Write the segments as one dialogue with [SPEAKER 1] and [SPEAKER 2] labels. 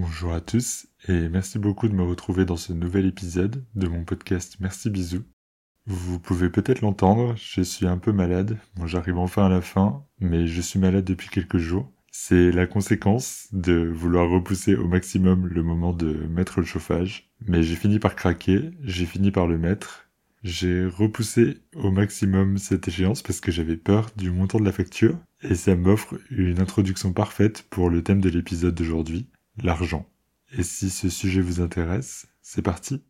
[SPEAKER 1] Bonjour à tous et merci beaucoup de me retrouver dans ce nouvel épisode de mon podcast Merci Bisous. Vous pouvez peut-être l'entendre, je suis un peu malade. Bon, j'arrive enfin à la fin, mais je suis malade depuis quelques jours. C'est la conséquence de vouloir repousser au maximum le moment de mettre le chauffage. Mais j'ai fini par craquer, j'ai fini par le mettre. J'ai repoussé au maximum cette échéance parce que j'avais peur du montant de la facture et ça m'offre une introduction parfaite pour le thème de l'épisode d'aujourd'hui, l'argent. Et si ce sujet vous intéresse, c'est parti.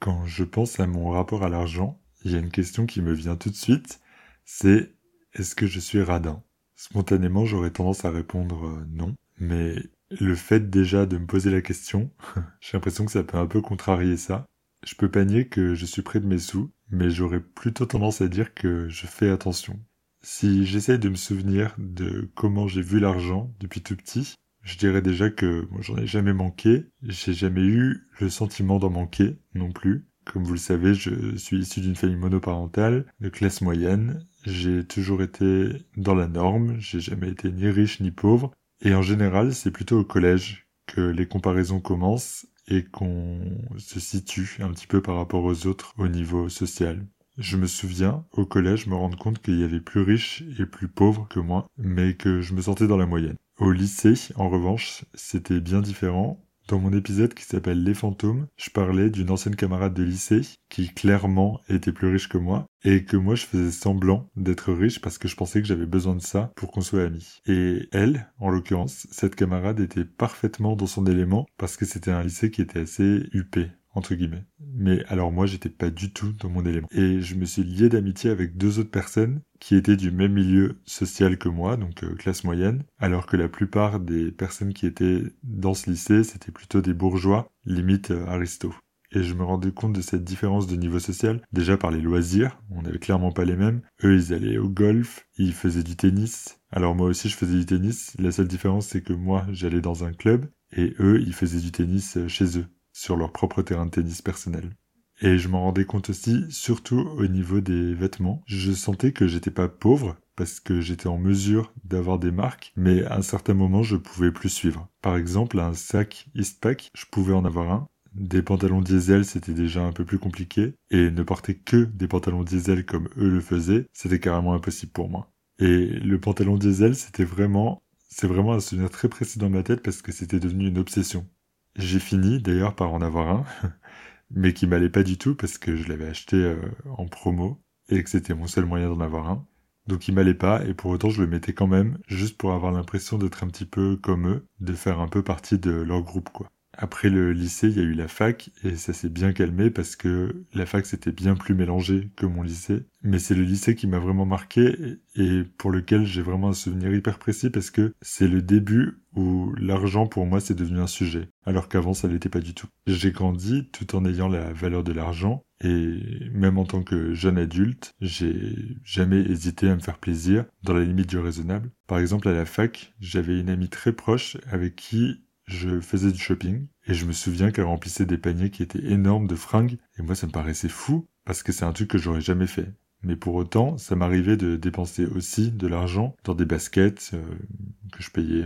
[SPEAKER 1] Quand je pense à mon rapport à l'argent, il y a une question qui me vient tout de suite, c'est est-ce que je suis radin? Spontanément, j'aurais tendance à répondre euh, non, mais le fait déjà de me poser la question, j'ai l'impression que ça peut un peu contrarier ça. Je peux pas nier que je suis près de mes sous, mais j'aurais plutôt tendance à dire que je fais attention. Si j'essaye de me souvenir de comment j'ai vu l'argent depuis tout petit, je dirais déjà que moi, j'en ai jamais manqué, j'ai jamais eu le sentiment d'en manquer non plus. Comme vous le savez, je suis issu d'une famille monoparentale, de classe moyenne. J'ai toujours été dans la norme, j'ai jamais été ni riche ni pauvre. Et en général, c'est plutôt au collège que les comparaisons commencent et qu'on se situe un petit peu par rapport aux autres au niveau social. Je me souviens, au collège, me rendre compte qu'il y avait plus riches et plus pauvres que moi, mais que je me sentais dans la moyenne. Au lycée, en revanche, c'était bien différent. Dans mon épisode qui s'appelle Les fantômes, je parlais d'une ancienne camarade de lycée qui clairement était plus riche que moi et que moi je faisais semblant d'être riche parce que je pensais que j'avais besoin de ça pour qu'on soit amis. Et elle, en l'occurrence, cette camarade était parfaitement dans son élément parce que c'était un lycée qui était assez huppé entre guillemets. Mais alors moi, j'étais pas du tout dans mon élément. Et je me suis lié d'amitié avec deux autres personnes qui étaient du même milieu social que moi, donc euh, classe moyenne, alors que la plupart des personnes qui étaient dans ce lycée, c'était plutôt des bourgeois, limite euh, aristo. Et je me rendais compte de cette différence de niveau social, déjà par les loisirs, on n'avait clairement pas les mêmes. Eux, ils allaient au golf, ils faisaient du tennis. Alors moi aussi, je faisais du tennis. La seule différence, c'est que moi, j'allais dans un club, et eux, ils faisaient du tennis euh, chez eux sur leur propre terrain de tennis personnel. Et je m'en rendais compte aussi, surtout au niveau des vêtements. Je sentais que j'étais pas pauvre, parce que j'étais en mesure d'avoir des marques, mais à un certain moment, je pouvais plus suivre. Par exemple, un sac Eastpak, je pouvais en avoir un. Des pantalons diesel, c'était déjà un peu plus compliqué, et ne porter que des pantalons diesel comme eux le faisaient, c'était carrément impossible pour moi. Et le pantalon diesel, c'était vraiment, c'est vraiment un souvenir très précis dans ma tête parce que c'était devenu une obsession. J'ai fini d'ailleurs par en avoir un, mais qui m'allait pas du tout parce que je l'avais acheté euh, en promo et que c'était mon seul moyen d'en avoir un. Donc il m'allait pas et pour autant je le mettais quand même juste pour avoir l'impression d'être un petit peu comme eux, de faire un peu partie de leur groupe quoi. Après le lycée, il y a eu la fac et ça s'est bien calmé parce que la fac c'était bien plus mélangé que mon lycée. Mais c'est le lycée qui m'a vraiment marqué et pour lequel j'ai vraiment un souvenir hyper précis parce que c'est le début où l'argent pour moi c'est devenu un sujet, alors qu'avant ça l'était pas du tout. J'ai grandi tout en ayant la valeur de l'argent et même en tant que jeune adulte, j'ai jamais hésité à me faire plaisir dans la limite du raisonnable. Par exemple à la fac, j'avais une amie très proche avec qui je faisais du shopping et je me souviens qu'elle remplissait des paniers qui étaient énormes de fringues et moi ça me paraissait fou parce que c'est un truc que j'aurais jamais fait. Mais pour autant, ça m'arrivait de dépenser aussi de l'argent dans des baskets euh, que je payais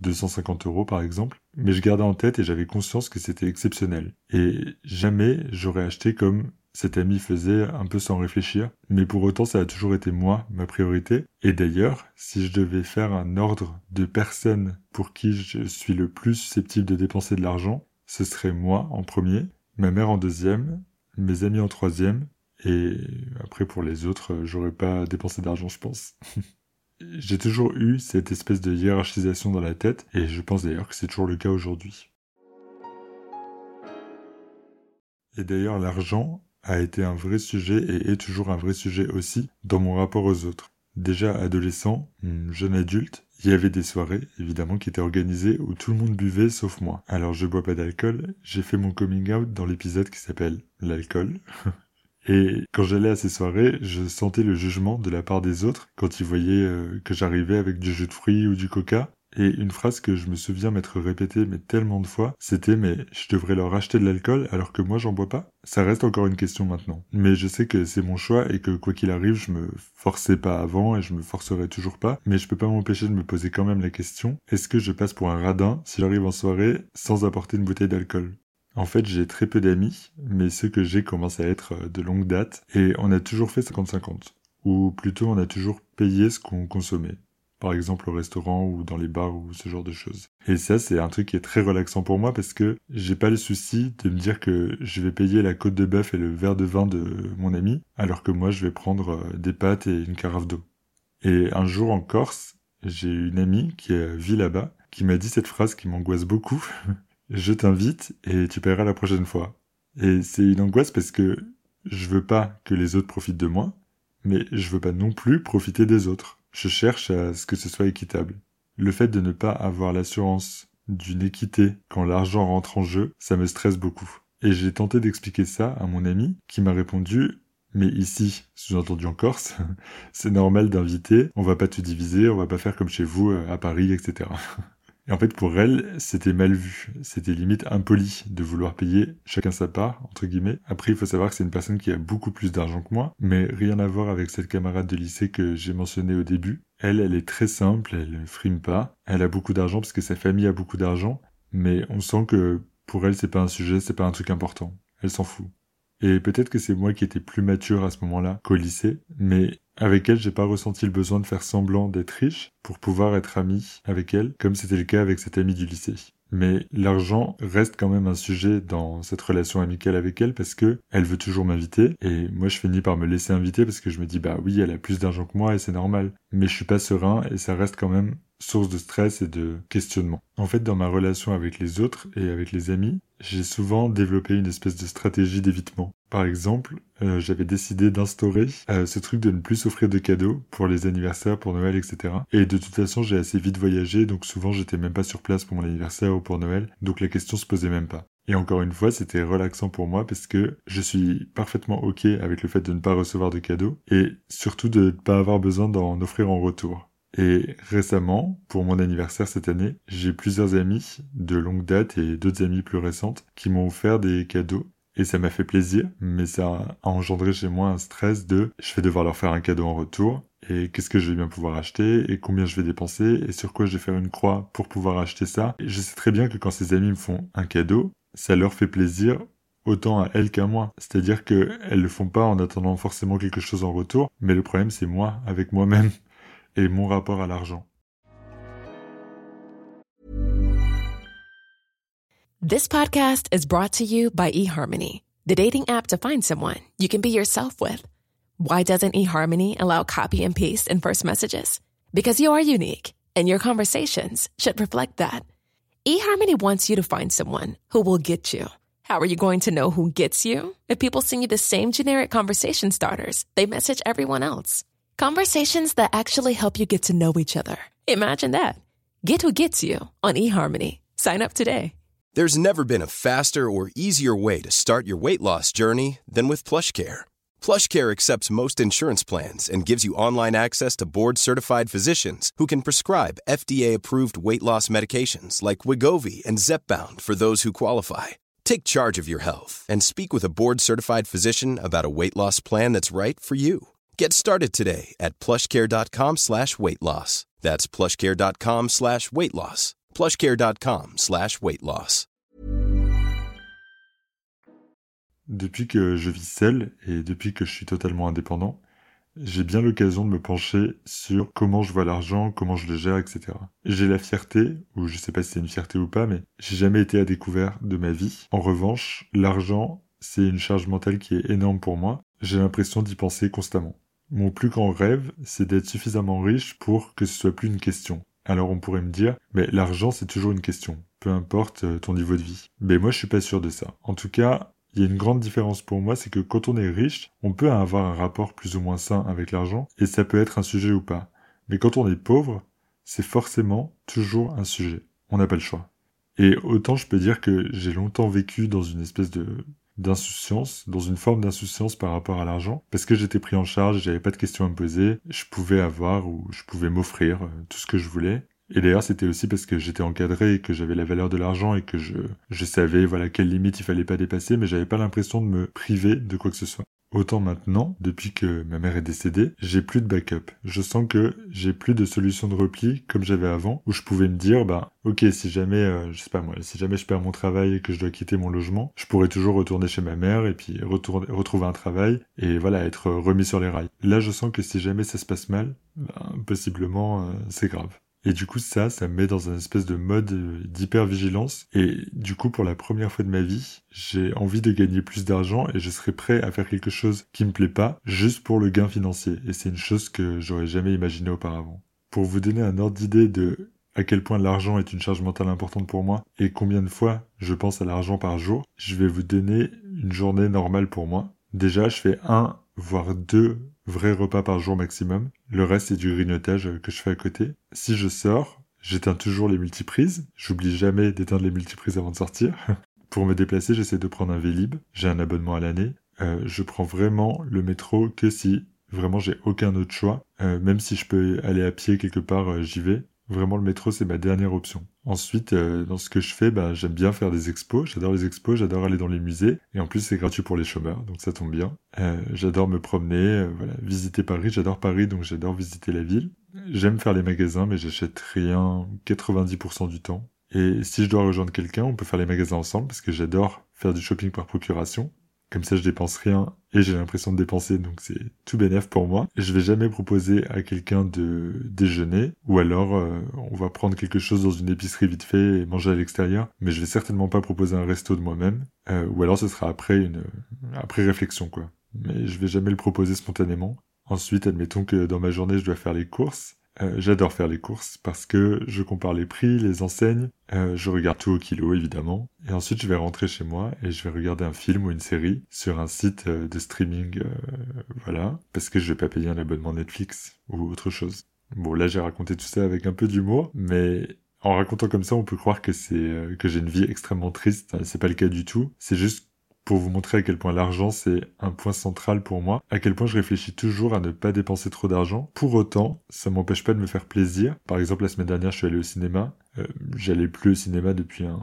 [SPEAKER 1] 250 euh, euros par exemple. Mais je gardais en tête et j'avais conscience que c'était exceptionnel. Et jamais j'aurais acheté comme cet ami faisait un peu sans réfléchir, mais pour autant ça a toujours été moi, ma priorité. Et d'ailleurs, si je devais faire un ordre de personnes pour qui je suis le plus susceptible de dépenser de l'argent, ce serait moi en premier, ma mère en deuxième, mes amis en troisième, et après pour les autres, j'aurais pas dépensé d'argent je pense. j'ai toujours eu cette espèce de hiérarchisation dans la tête, et je pense d'ailleurs que c'est toujours le cas aujourd'hui. Et d'ailleurs, l'argent a été un vrai sujet et est toujours un vrai sujet aussi dans mon rapport aux autres. Déjà adolescent, hmm, jeune adulte, il y avait des soirées, évidemment, qui étaient organisées où tout le monde buvait sauf moi. Alors je bois pas d'alcool, j'ai fait mon coming out dans l'épisode qui s'appelle L'alcool. Et quand j'allais à ces soirées, je sentais le jugement de la part des autres quand ils voyaient euh, que j'arrivais avec du jus de fruits ou du coca. Et une phrase que je me souviens m'être répétée mais tellement de fois, c'était mais je devrais leur acheter de l'alcool alors que moi j'en bois pas? Ça reste encore une question maintenant. Mais je sais que c'est mon choix et que quoi qu'il arrive, je me forçais pas avant et je me forcerai toujours pas. Mais je peux pas m'empêcher de me poser quand même la question, est-ce que je passe pour un radin si j'arrive en soirée sans apporter une bouteille d'alcool? En fait, j'ai très peu d'amis, mais ceux que j'ai commencent à être euh, de longue date, et on a toujours fait 50-50. Ou plutôt, on a toujours payé ce qu'on consommait. Par exemple au restaurant ou dans les bars ou ce genre de choses. Et ça, c'est un truc qui est très relaxant pour moi parce que j'ai pas le souci de me dire que je vais payer la côte de bœuf et le verre de vin de mon ami, alors que moi, je vais prendre euh, des pâtes et une carafe d'eau. Et un jour en Corse, j'ai une amie qui vit là-bas, qui m'a dit cette phrase qui m'angoisse beaucoup. je t'invite et tu paieras la prochaine fois. Et c'est une angoisse parce que je veux pas que les autres profitent de moi, mais je veux pas non plus profiter des autres. Je cherche à ce que ce soit équitable. Le fait de ne pas avoir l'assurance d'une équité quand l'argent rentre en jeu, ça me stresse beaucoup. Et j'ai tenté d'expliquer ça à mon ami qui m'a répondu mais ici, sous-entendu en Corse, c'est normal d'inviter, on va pas tout diviser, on va pas faire comme chez vous euh, à Paris, etc. Et en fait, pour elle, c'était mal vu. C'était limite impoli de vouloir payer chacun sa part, entre guillemets. Après, il faut savoir que c'est une personne qui a beaucoup plus d'argent que moi, mais rien à voir avec cette camarade de lycée que j'ai mentionnée au début. Elle, elle est très simple, elle ne frime pas. Elle a beaucoup d'argent parce que sa famille a beaucoup d'argent, mais on sent que pour elle, c'est pas un sujet, c'est pas un truc important. Elle s'en fout. Et peut-être que c'est moi qui étais plus mature à ce moment-là qu'au lycée, mais avec elle, j'ai pas ressenti le besoin de faire semblant d'être riche pour pouvoir être ami avec elle, comme c'était le cas avec cette amie du lycée. Mais l'argent reste quand même un sujet dans cette relation amicale avec elle parce que elle veut toujours m'inviter et moi je finis par me laisser inviter parce que je me dis bah oui elle a plus d'argent que moi et c'est normal. Mais je suis pas serein et ça reste quand même source de stress et de questionnement. En fait, dans ma relation avec les autres et avec les amis, j'ai souvent développé une espèce de stratégie d'évitement. Par exemple, euh, j'avais décidé d'instaurer euh, ce truc de ne plus s'offrir de cadeaux pour les anniversaires, pour Noël, etc. Et de toute façon, j'ai assez vite voyagé, donc souvent j'étais même pas sur place pour mon anniversaire ou pour Noël, donc la question se posait même pas. Et encore une fois, c'était relaxant pour moi parce que je suis parfaitement ok avec le fait de ne pas recevoir de cadeaux et surtout de ne pas avoir besoin d'en offrir en retour. Et récemment, pour mon anniversaire cette année, j'ai plusieurs amis de longue date et d'autres amis plus récentes qui m'ont offert des cadeaux. Et ça m'a fait plaisir, mais ça a engendré chez moi un stress de je vais devoir leur faire un cadeau en retour, et qu'est-ce que je vais bien pouvoir acheter, et combien je vais dépenser, et sur quoi je vais faire une croix pour pouvoir acheter ça. Je sais très bien que quand ces amis me font un cadeau, ça leur fait plaisir autant à elles qu'à moi. C'est-à-dire qu'elles le font pas en attendant forcément quelque chose en retour, mais le problème c'est moi, avec moi-même et mon rapport à l'argent.
[SPEAKER 2] This podcast is brought to you by eHarmony, the dating app to find someone you can be yourself with. Why doesn't eHarmony allow copy and paste in first messages? Because you are unique, and your conversations should reflect that. eHarmony wants you to find someone who will get you. How are you going to know who gets you? If people send you the same generic conversation starters, they message everyone else. Conversations that actually help you get to know each other. Imagine that. Get who gets you on eHarmony. Sign up today.
[SPEAKER 3] There's never been a faster or easier way to start your weight loss journey than with PlushCare. PlushCare accepts most insurance plans and gives you online access to board-certified physicians who can prescribe FDA-approved weight loss medications like Wigovi and Zepbound for those who qualify. Take charge of your health and speak with a board-certified physician about a weight loss plan that's right for you. Get started today at plushcare.com slash weight loss. That's plushcare.com slash weight loss. Plushcare.com slash weight loss.
[SPEAKER 1] Depuis que je vis seul et depuis que je suis totalement indépendant, j'ai bien l'occasion de me pencher sur comment je vois l'argent, comment je le gère, etc. J'ai la fierté, ou je sais pas si c'est une fierté ou pas, mais j'ai jamais été à découvert de ma vie. En revanche, l'argent, c'est une charge mentale qui est énorme pour moi. J'ai l'impression d'y penser constamment. Mon plus grand rêve, c'est d'être suffisamment riche pour que ce soit plus une question. Alors on pourrait me dire, mais l'argent c'est toujours une question, peu importe euh, ton niveau de vie. Mais moi je suis pas sûr de ça. En tout cas, il y a une grande différence pour moi, c'est que quand on est riche, on peut avoir un rapport plus ou moins sain avec l'argent, et ça peut être un sujet ou pas. Mais quand on est pauvre, c'est forcément toujours un sujet. On n'a pas le choix. Et autant je peux dire que j'ai longtemps vécu dans une espèce de d'insouciance, dans une forme d'insouciance par rapport à l'argent, parce que j'étais pris en charge, j'avais pas de questions à me poser, je pouvais avoir ou je pouvais m'offrir euh, tout ce que je voulais. Et d'ailleurs, c'était aussi parce que j'étais encadré et que j'avais la valeur de l'argent et que je, je savais, voilà, quelles limites il fallait pas dépasser, mais j'avais pas l'impression de me priver de quoi que ce soit. Autant maintenant, depuis que ma mère est décédée, j'ai plus de backup. Je sens que j'ai plus de solution de repli comme j'avais avant, où je pouvais me dire, bah, ok, si jamais, euh, je sais pas moi, si jamais je perds mon travail et que je dois quitter mon logement, je pourrais toujours retourner chez ma mère et puis retrouver un travail et voilà, être remis sur les rails. Là, je sens que si jamais ça se passe mal, bah, possiblement, euh, c'est grave. Et du coup, ça, ça me met dans un espèce de mode euh, d'hyper-vigilance. Et du coup, pour la première fois de ma vie, j'ai envie de gagner plus d'argent et je serais prêt à faire quelque chose qui me plaît pas, juste pour le gain financier. Et c'est une chose que j'aurais jamais imaginé auparavant. Pour vous donner un ordre d'idée de à quel point l'argent est une charge mentale importante pour moi et combien de fois je pense à l'argent par jour, je vais vous donner une journée normale pour moi. Déjà, je fais un, voire deux vrais repas par jour maximum. Le reste, c'est du grignotage que je fais à côté. Si je sors, j'éteins toujours les multiprises. J'oublie jamais d'éteindre les multiprises avant de sortir. Pour me déplacer, j'essaie de prendre un Vélib. J'ai un abonnement à l'année. Euh, je prends vraiment le métro que si vraiment j'ai aucun autre choix. Euh, même si je peux aller à pied quelque part, euh, j'y vais. Vraiment, le métro, c'est ma dernière option. Ensuite, euh, dans ce que je fais, bah, j'aime bien faire des expos. J'adore les expos, j'adore aller dans les musées. Et en plus, c'est gratuit pour les chômeurs, donc ça tombe bien. Euh, j'adore me promener, euh, visiter Paris. J'adore Paris, donc j'adore visiter la ville. J'aime faire les magasins, mais j'achète rien 90% du temps. Et si je dois rejoindre quelqu'un, on peut faire les magasins ensemble, parce que j'adore faire du shopping par procuration. Comme ça, je dépense rien et j'ai l'impression de dépenser, donc c'est tout bénef pour moi. Je vais jamais proposer à quelqu'un de déjeuner, ou alors euh, on va prendre quelque chose dans une épicerie vite fait et manger à l'extérieur, mais je vais certainement pas proposer un resto de moi-même, euh, ou alors ce sera après une après réflexion quoi. Mais je vais jamais le proposer spontanément. Ensuite, admettons que dans ma journée je dois faire les courses. Euh, j'adore faire les courses parce que je compare les prix, les enseignes, euh, je regarde tout au kilo évidemment, et ensuite je vais rentrer chez moi et je vais regarder un film ou une série sur un site euh, de streaming, voilà, parce que je vais pas payer un abonnement Netflix ou autre chose. Bon là j'ai raconté tout ça avec un peu d'humour, mais en racontant comme ça on peut croire que c'est que j'ai une vie extrêmement triste, c'est pas le cas du tout, c'est juste pour vous montrer à quel point l'argent c'est un point central pour moi, à quel point je réfléchis toujours à ne pas dépenser trop d'argent. Pour autant, ça m'empêche pas de me faire plaisir. Par exemple, la semaine dernière, je suis allé au cinéma. Euh, J'allais plus au cinéma depuis un,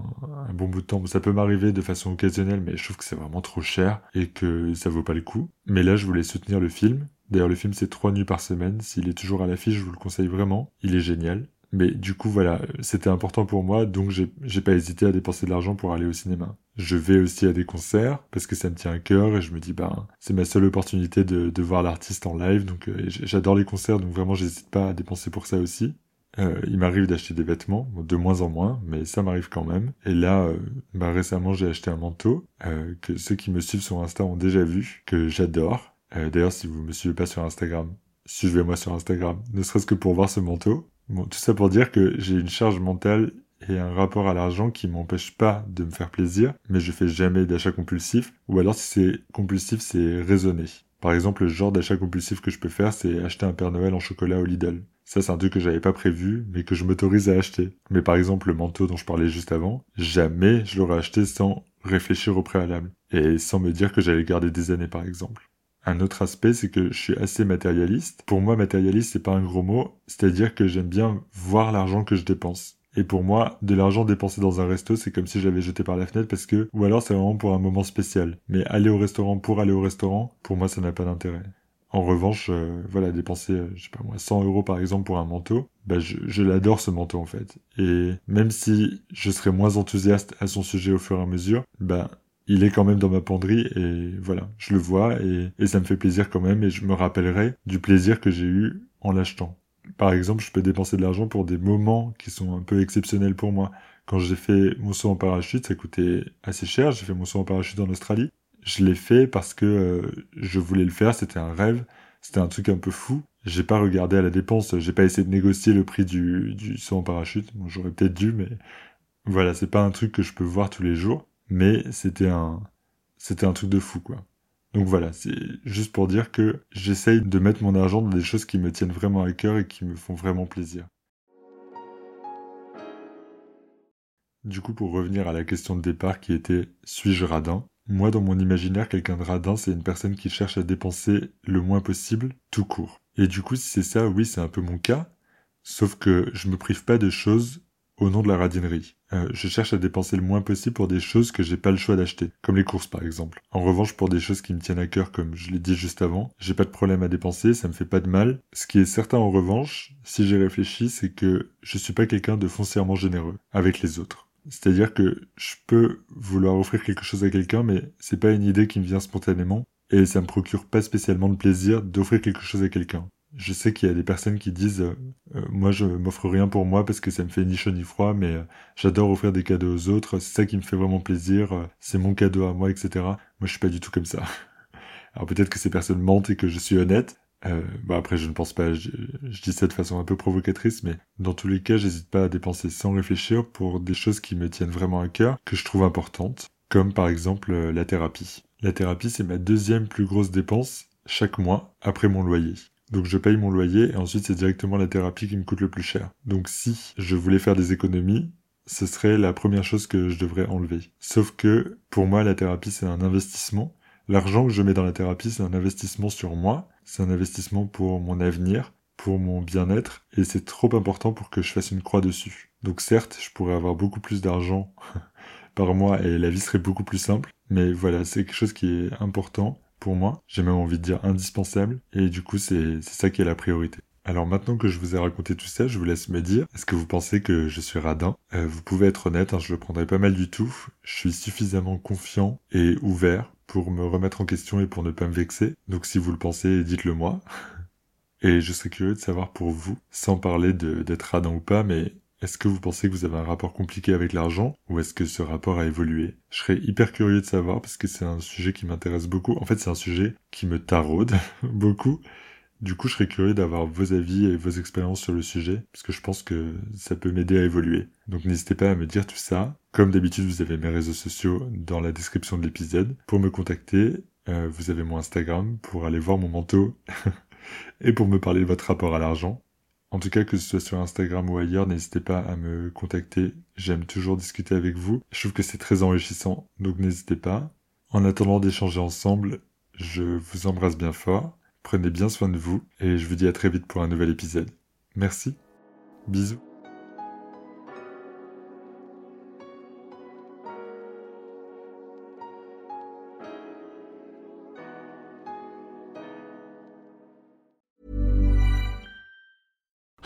[SPEAKER 1] bon bout de temps. Ça peut m'arriver de façon occasionnelle, mais je trouve que c'est vraiment trop cher et que ça vaut pas le coup. Mais là, je voulais soutenir le film. D'ailleurs, le film, c'est trois nuits par semaine. S'il est toujours à l'affiche, je vous le conseille vraiment. Il est génial. Mais du coup, voilà, c'était important pour moi, donc j'ai pas hésité à dépenser de l'argent pour aller au cinéma. Je vais aussi à des concerts parce que ça me tient à cœur et je me dis, bah, c'est ma seule opportunité de, voir l'artiste en live, donc euh, j'adore les concerts, donc vraiment, j'hésite pas à dépenser pour ça aussi. Euh, il m'arrive d'acheter des vêtements, de moins en moins, mais ça m'arrive quand même. Et là, euh, bah, récemment, j'ai acheté un manteau que ceux qui me suivent sur Insta ont déjà vu, que j'adore. D'ailleurs, si vous me suivez pas sur Instagram, suivez-moi sur Instagram, ne serait-ce que pour voir ce manteau. Bon, tout ça pour dire que j'ai une charge mentale et un rapport à l'argent qui m'empêche pas de me faire plaisir, mais je fais jamais d'achat compulsif, ou alors si c'est compulsif, c'est raisonné. Par exemple, le genre d'achat compulsif que je peux faire, c'est acheter un Père Noël en chocolat au Lidl. Ça, c'est un truc que j'avais pas prévu, mais que je m'autorise à acheter. Mais par exemple, le manteau dont je parlais juste avant, jamais je l'aurais acheté sans réfléchir au préalable. Et sans me dire que j'allais garder des années, par exemple. Un autre aspect, c'est que je suis assez matérialiste. Pour moi, matérialiste, c'est pas un gros mot. C'est-à-dire que j'aime bien voir l'argent que je dépense. Et pour moi, de l'argent dépensé dans un resto, c'est comme si je l'avais jeté par la fenêtre parce que, ou alors c'est vraiment pour un moment spécial. Mais aller au restaurant pour aller au restaurant, pour moi, ça n'a pas d'intérêt. En revanche, euh, voilà, dépenser, euh, je sais pas moi, 100 euros par exemple pour un manteau, bah je, je l'adore ce manteau en fait. Et même si je serais moins enthousiaste à son sujet au fur et à mesure, bah il est quand même dans ma penderie et voilà, je le vois et, ça me fait plaisir quand même et je me rappellerai du plaisir que j'ai eu en l'achetant. Par exemple, je peux dépenser de l'argent pour des moments qui sont un peu exceptionnels pour moi. Quand j'ai fait mon saut en parachute, ça coûtait assez cher. J'ai fait mon saut en parachute en Australie. Je l'ai fait parce que euh, je voulais le faire, c'était un rêve. C'était un truc un peu fou. J'ai pas regardé à la dépense, j'ai pas essayé de négocier le prix du, du saut en parachute. J'aurais peut-être dû, mais voilà, c'est pas un truc que je peux voir tous les jours. Mais c'était un, c'était un truc de fou, quoi. Donc voilà, c'est juste pour dire que j'essaye de mettre mon argent dans des choses qui me tiennent vraiment à cœur et qui me font vraiment plaisir. Du coup, pour revenir à la question de départ qui était suis-je radin? Moi, dans mon imaginaire, quelqu'un de radin, c'est une personne qui cherche à dépenser le moins possible, tout court. Et du coup, si c'est ça, oui, c'est un peu mon cas. Sauf que je me prive pas de choses au nom de la radinerie. Euh, je cherche à dépenser le moins possible pour des choses que j'ai pas le choix d'acheter, comme les courses par exemple. En revanche, pour des choses qui me tiennent à cœur, comme je l'ai dit juste avant, j'ai pas de problème à dépenser, ça me fait pas de mal. Ce qui est certain en revanche, si j'ai réfléchi, c'est que je suis pas quelqu'un de foncièrement généreux avec les autres. C'est-à-dire que je peux vouloir offrir quelque chose à quelqu'un, mais c'est pas une idée qui me vient spontanément, et ça me procure pas spécialement de plaisir d'offrir quelque chose à quelqu'un je sais qu'il y a des personnes qui disent euh, euh, moi je m'offre rien pour moi parce que ça me fait ni chaud ni froid mais euh, j'adore offrir des cadeaux aux autres c'est ça qui me fait vraiment plaisir c'est mon cadeau à moi etc moi je suis pas du tout comme ça. Alors peut-être que ces personnes mentent et que je suis honnête. Bah après je ne pense pas je, je, dis ça de façon un peu provocatrice mais dans tous les cas j'hésite pas à dépenser sans réfléchir pour des choses qui me tiennent vraiment à cœur que je trouve importantes comme par exemple la thérapie. La thérapie c'est ma deuxième plus grosse dépense chaque mois après mon loyer donc je paye mon loyer et ensuite c'est directement la thérapie qui me coûte le plus cher. Donc si je voulais faire des économies, ce serait la première chose que je devrais enlever. Sauf que pour moi la thérapie c'est un investissement. L'argent que je mets dans la thérapie c'est un investissement sur moi, c'est un investissement pour mon avenir, pour mon bien-être et c'est trop important pour que je fasse une croix dessus. Donc certes je pourrais avoir beaucoup plus d'argent par mois et la vie serait beaucoup plus simple, mais voilà c'est quelque chose qui est important moi, j'ai même envie de dire indispensable, et du coup c'est ça qui est la priorité. Alors maintenant que je vous ai raconté tout ça, je vous laisse me dire, est-ce que vous pensez que je suis radin? Euh, Vous pouvez être honnête, hein, je le prendrai pas mal du tout. Je suis suffisamment confiant et ouvert pour me remettre en question et pour ne pas me vexer. Donc si vous le pensez, dites-le moi. Et je serais curieux de savoir pour vous, sans parler d'être radin ou pas, mais est-ce que vous pensez que vous avez un rapport compliqué avec l'argent ou est-ce que ce rapport a évolué? Je serais hyper curieux de savoir parce que c'est un sujet qui m'intéresse beaucoup. En fait, c'est un sujet qui me taraude beaucoup. Du coup, je serais curieux d'avoir vos avis et vos expériences sur le sujet parce que je pense que ça peut m'aider à évoluer. Donc n'hésitez pas à me dire tout ça. Comme d'habitude, vous avez mes réseaux sociaux dans la description de l'épisode. Pour me contacter, euh, vous avez mon Instagram pour aller voir mon manteau et pour me parler de votre rapport à l'argent. En tout cas, que ce soit sur Instagram ou ailleurs, n'hésitez pas à me contacter. J'aime toujours discuter avec vous. Je trouve que c'est très enrichissant, donc n'hésitez pas. En attendant d'échanger ensemble, je vous embrasse bien fort. Prenez bien soin de vous et je vous dis à très vite pour un nouvel épisode. Merci. Bisous.